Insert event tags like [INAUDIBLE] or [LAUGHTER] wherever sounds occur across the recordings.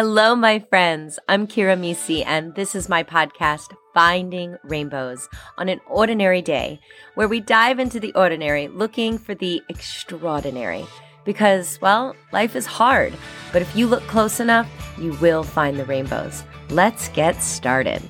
Hello, my friends. I'm Kira Mesi, and this is my podcast, Finding Rainbows, on an ordinary day, where we dive into the ordinary looking for the extraordinary. Because, well, life is hard, but if you look close enough, you will find the rainbows. Let's get started.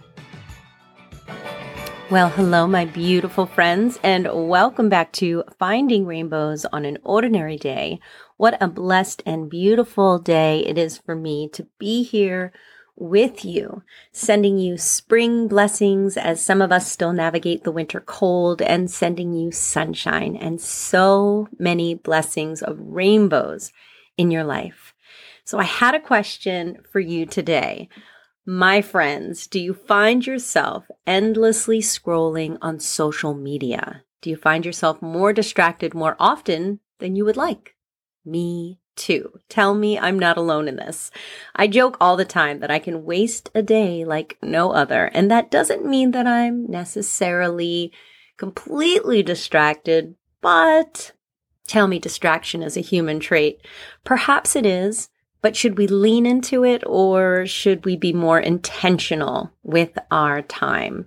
Well, hello, my beautiful friends, and welcome back to Finding Rainbows on an Ordinary Day, what a blessed and beautiful day it is for me to be here with you, sending you spring blessings as some of us still navigate the winter cold, and sending you sunshine and so many blessings of rainbows in your life. So, I had a question for you today. My friends, do you find yourself endlessly scrolling on social media? Do you find yourself more distracted more often than you would like? Me too. Tell me I'm not alone in this. I joke all the time that I can waste a day like no other, and that doesn't mean that I'm necessarily completely distracted, but tell me distraction is a human trait. Perhaps it is, but should we lean into it or should we be more intentional with our time?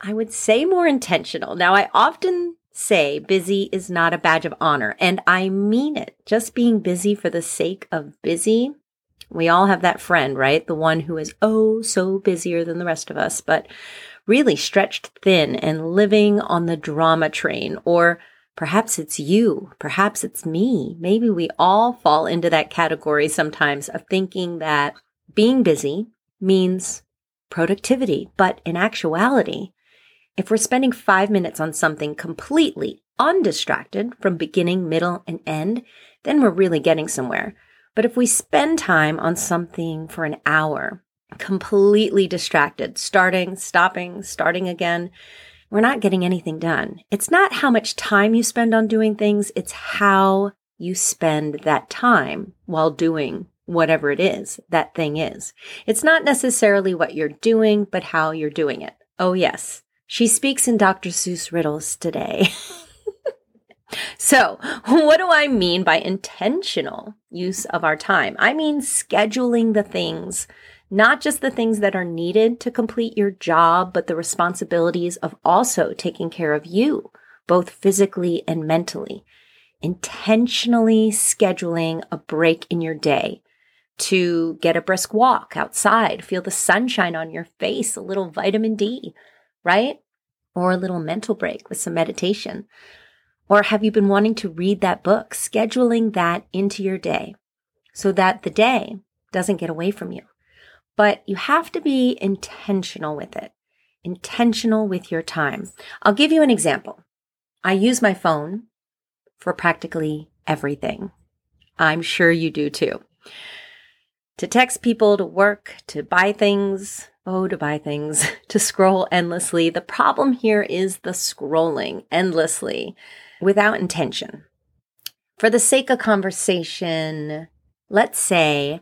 I would say more intentional. Now, I often say busy is not a badge of honor. And I mean it. Just being busy for the sake of busy. We all have that friend, right? The one who is oh so busier than the rest of us, but really stretched thin and living on the drama train. Or perhaps it's you. Perhaps it's me. Maybe we all fall into that category sometimes of thinking that being busy means productivity. But in actuality, if we're spending five minutes on something completely undistracted from beginning, middle, and end, then we're really getting somewhere. But if we spend time on something for an hour, completely distracted, starting, stopping, starting again, we're not getting anything done. It's not how much time you spend on doing things, it's how you spend that time while doing whatever it is that thing is. It's not necessarily what you're doing, but how you're doing it. Oh, yes. She speaks in Dr. Seuss riddles today. [LAUGHS] so, what do I mean by intentional use of our time? I mean scheduling the things, not just the things that are needed to complete your job, but the responsibilities of also taking care of you, both physically and mentally. Intentionally scheduling a break in your day to get a brisk walk outside, feel the sunshine on your face, a little vitamin D right? Or a little mental break with some meditation. Or have you been wanting to read that book, scheduling that into your day so that the day doesn't get away from you? But you have to be intentional with it, intentional with your time. I'll give you an example. I use my phone for practically everything. I'm sure you do too. To text people, to work, to buy things, Oh, to buy things, [LAUGHS] to scroll endlessly. The problem here is the scrolling endlessly without intention. For the sake of conversation, let's say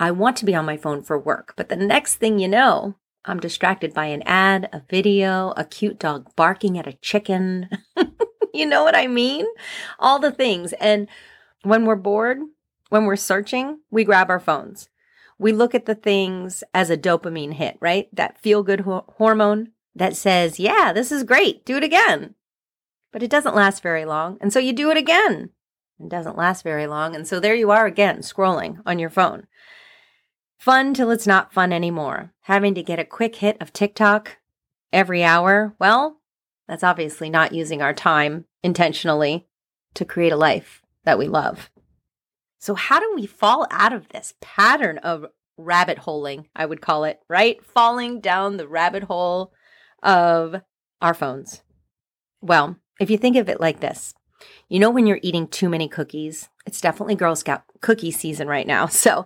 I want to be on my phone for work, but the next thing you know, I'm distracted by an ad, a video, a cute dog barking at a chicken. [LAUGHS] you know what I mean? All the things. And when we're bored, when we're searching, we grab our phones we look at the things as a dopamine hit, right? That feel good ho- hormone that says, yeah, this is great. Do it again. But it doesn't last very long. And so you do it again. It doesn't last very long. And so there you are again, scrolling on your phone. Fun till it's not fun anymore. Having to get a quick hit of TikTok every hour. Well, that's obviously not using our time intentionally to create a life that we love. So, how do we fall out of this pattern of rabbit holing, I would call it, right? Falling down the rabbit hole of our phones. Well, if you think of it like this, you know, when you're eating too many cookies, it's definitely Girl Scout cookie season right now. [LAUGHS] So,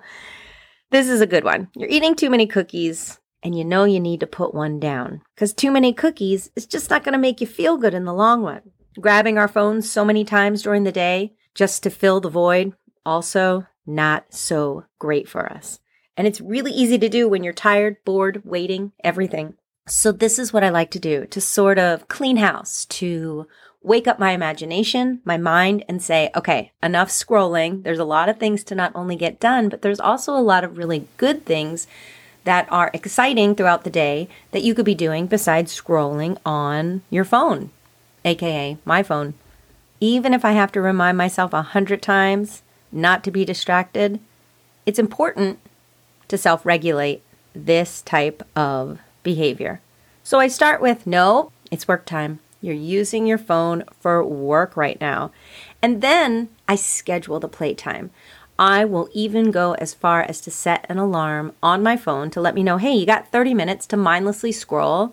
this is a good one. You're eating too many cookies and you know you need to put one down because too many cookies is just not going to make you feel good in the long run. Grabbing our phones so many times during the day just to fill the void also not so great for us. And it's really easy to do when you're tired, bored, waiting, everything. So, this is what I like to do to sort of clean house, to wake up my imagination, my mind, and say, okay, enough scrolling. There's a lot of things to not only get done, but there's also a lot of really good things that are exciting throughout the day that you could be doing besides scrolling on your phone, aka my phone. Even if I have to remind myself a hundred times not to be distracted, it's important to self regulate this type of behavior. So I start with no, it's work time. You're using your phone for work right now. And then I schedule the playtime. I will even go as far as to set an alarm on my phone to let me know hey, you got 30 minutes to mindlessly scroll,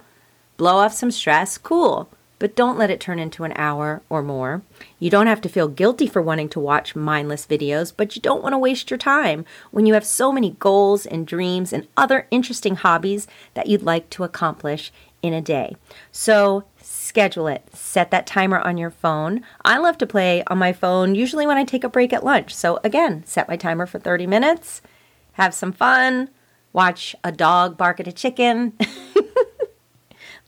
blow off some stress. Cool but don't let it turn into an hour or more. You don't have to feel guilty for wanting to watch mindless videos, but you don't want to waste your time when you have so many goals and dreams and other interesting hobbies that you'd like to accomplish in a day. So schedule it. Set that timer on your phone. I love to play on my phone usually when I take a break at lunch. So again, set my timer for 30 minutes, have some fun, watch a dog bark at a chicken. [LAUGHS]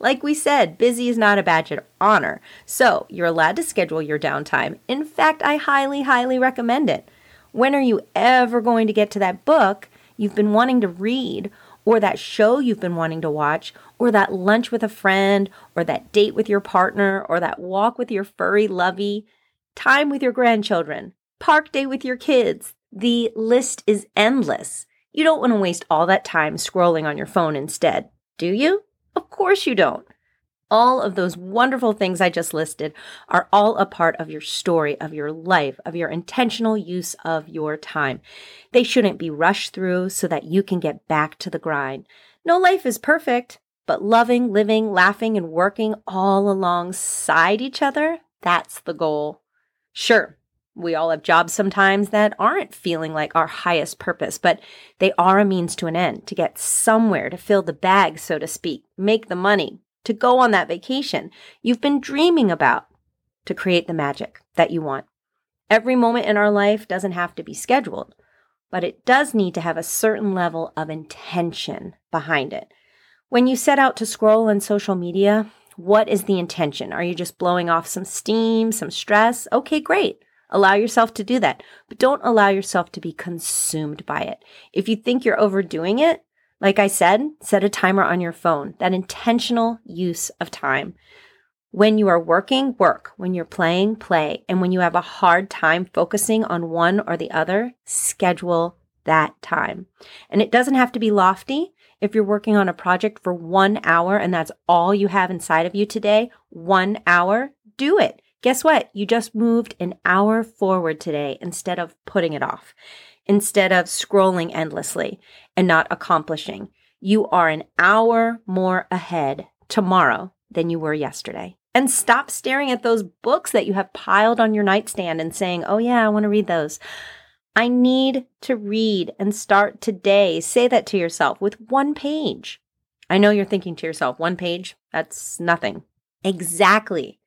Like we said, busy is not a badge of honor. So you're allowed to schedule your downtime. In fact, I highly, highly recommend it. When are you ever going to get to that book you've been wanting to read, or that show you've been wanting to watch, or that lunch with a friend, or that date with your partner, or that walk with your furry lovey, time with your grandchildren, park day with your kids? The list is endless. You don't want to waste all that time scrolling on your phone instead, do you? Of course you don't. All of those wonderful things I just listed are all a part of your story, of your life, of your intentional use of your time. They shouldn't be rushed through so that you can get back to the grind. No life is perfect, but loving, living, laughing, and working all alongside each other, that's the goal. Sure, we all have jobs sometimes that aren't feeling like our highest purpose, but they are a means to an end to get somewhere, to fill the bag, so to speak, make the money, to go on that vacation you've been dreaming about, to create the magic that you want. Every moment in our life doesn't have to be scheduled, but it does need to have a certain level of intention behind it. When you set out to scroll on social media, what is the intention? Are you just blowing off some steam, some stress? Okay, great. Allow yourself to do that, but don't allow yourself to be consumed by it. If you think you're overdoing it, like I said, set a timer on your phone, that intentional use of time. When you are working, work. When you're playing, play. And when you have a hard time focusing on one or the other, schedule that time. And it doesn't have to be lofty. If you're working on a project for one hour and that's all you have inside of you today, one hour, do it. Guess what? You just moved an hour forward today instead of putting it off, instead of scrolling endlessly and not accomplishing. You are an hour more ahead tomorrow than you were yesterday. And stop staring at those books that you have piled on your nightstand and saying, oh, yeah, I want to read those. I need to read and start today. Say that to yourself with one page. I know you're thinking to yourself, one page, that's nothing. Exactly.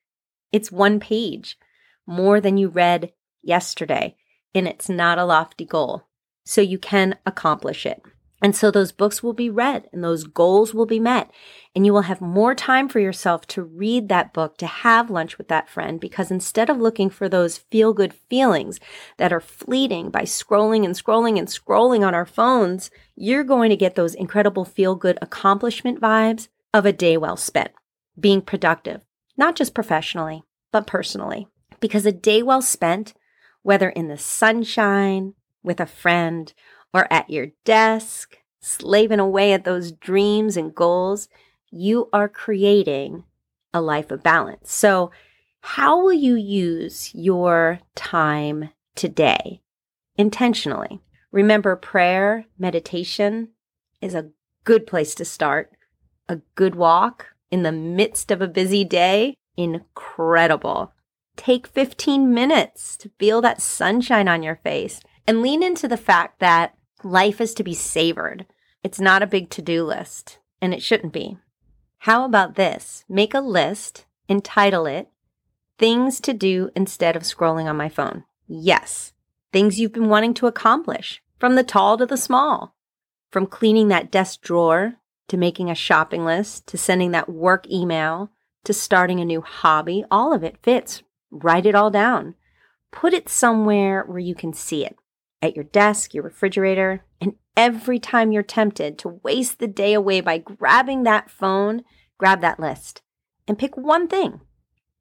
It's one page, more than you read yesterday, and it's not a lofty goal. So you can accomplish it. And so those books will be read and those goals will be met. And you will have more time for yourself to read that book, to have lunch with that friend, because instead of looking for those feel good feelings that are fleeting by scrolling and scrolling and scrolling on our phones, you're going to get those incredible feel good accomplishment vibes of a day well spent, being productive, not just professionally, but personally. Because a day well spent, whether in the sunshine, with a friend, or at your desk, slaving away at those dreams and goals, you are creating a life of balance. So, how will you use your time today intentionally? Remember, prayer, meditation is a good place to start. A good walk in the midst of a busy day, incredible. Take 15 minutes to feel that sunshine on your face and lean into the fact that life is to be savored. It's not a big to do list, and it shouldn't be. How about this? Make a list, entitle it Things to Do Instead of Scrolling on My Phone. Yes, things you've been wanting to accomplish, from the tall to the small, from cleaning that desk drawer to making a shopping list to sending that work email to starting a new hobby, all of it fits. Write it all down. Put it somewhere where you can see it at your desk, your refrigerator, and every time you're tempted to waste the day away by grabbing that phone, grab that list and pick one thing.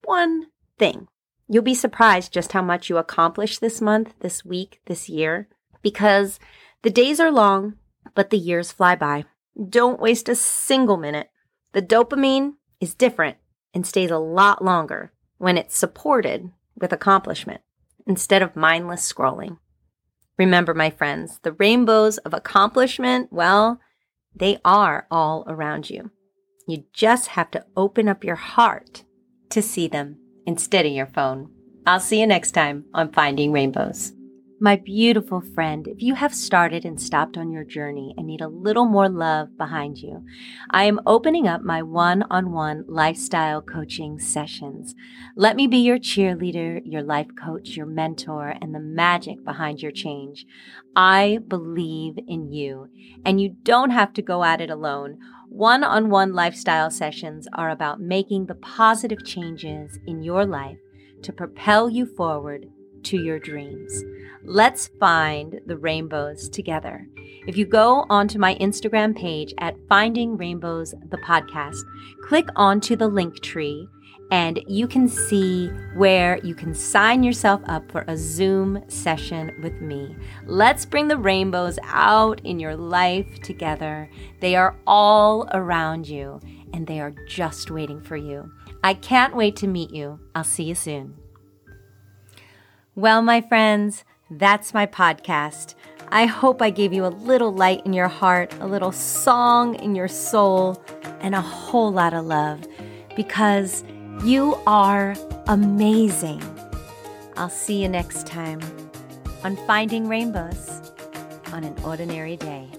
One thing. You'll be surprised just how much you accomplish this month, this week, this year, because the days are long, but the years fly by. Don't waste a single minute. The dopamine is different and stays a lot longer when it's supported with accomplishment instead of mindless scrolling. Remember, my friends, the rainbows of accomplishment, well, they are all around you. You just have to open up your heart to see them instead of your phone. I'll see you next time on Finding Rainbows. My beautiful friend, if you have started and stopped on your journey and need a little more love behind you, I am opening up my one on one lifestyle coaching sessions. Let me be your cheerleader, your life coach, your mentor, and the magic behind your change. I believe in you, and you don't have to go at it alone. One on one lifestyle sessions are about making the positive changes in your life to propel you forward to your dreams. Let's find the rainbows together. If you go onto my Instagram page at Finding Rainbows the podcast, click onto the link tree and you can see where you can sign yourself up for a Zoom session with me. Let's bring the rainbows out in your life together. They are all around you and they are just waiting for you. I can't wait to meet you. I'll see you soon. Well, my friends, that's my podcast. I hope I gave you a little light in your heart, a little song in your soul, and a whole lot of love because you are amazing. I'll see you next time on Finding Rainbows on an Ordinary Day.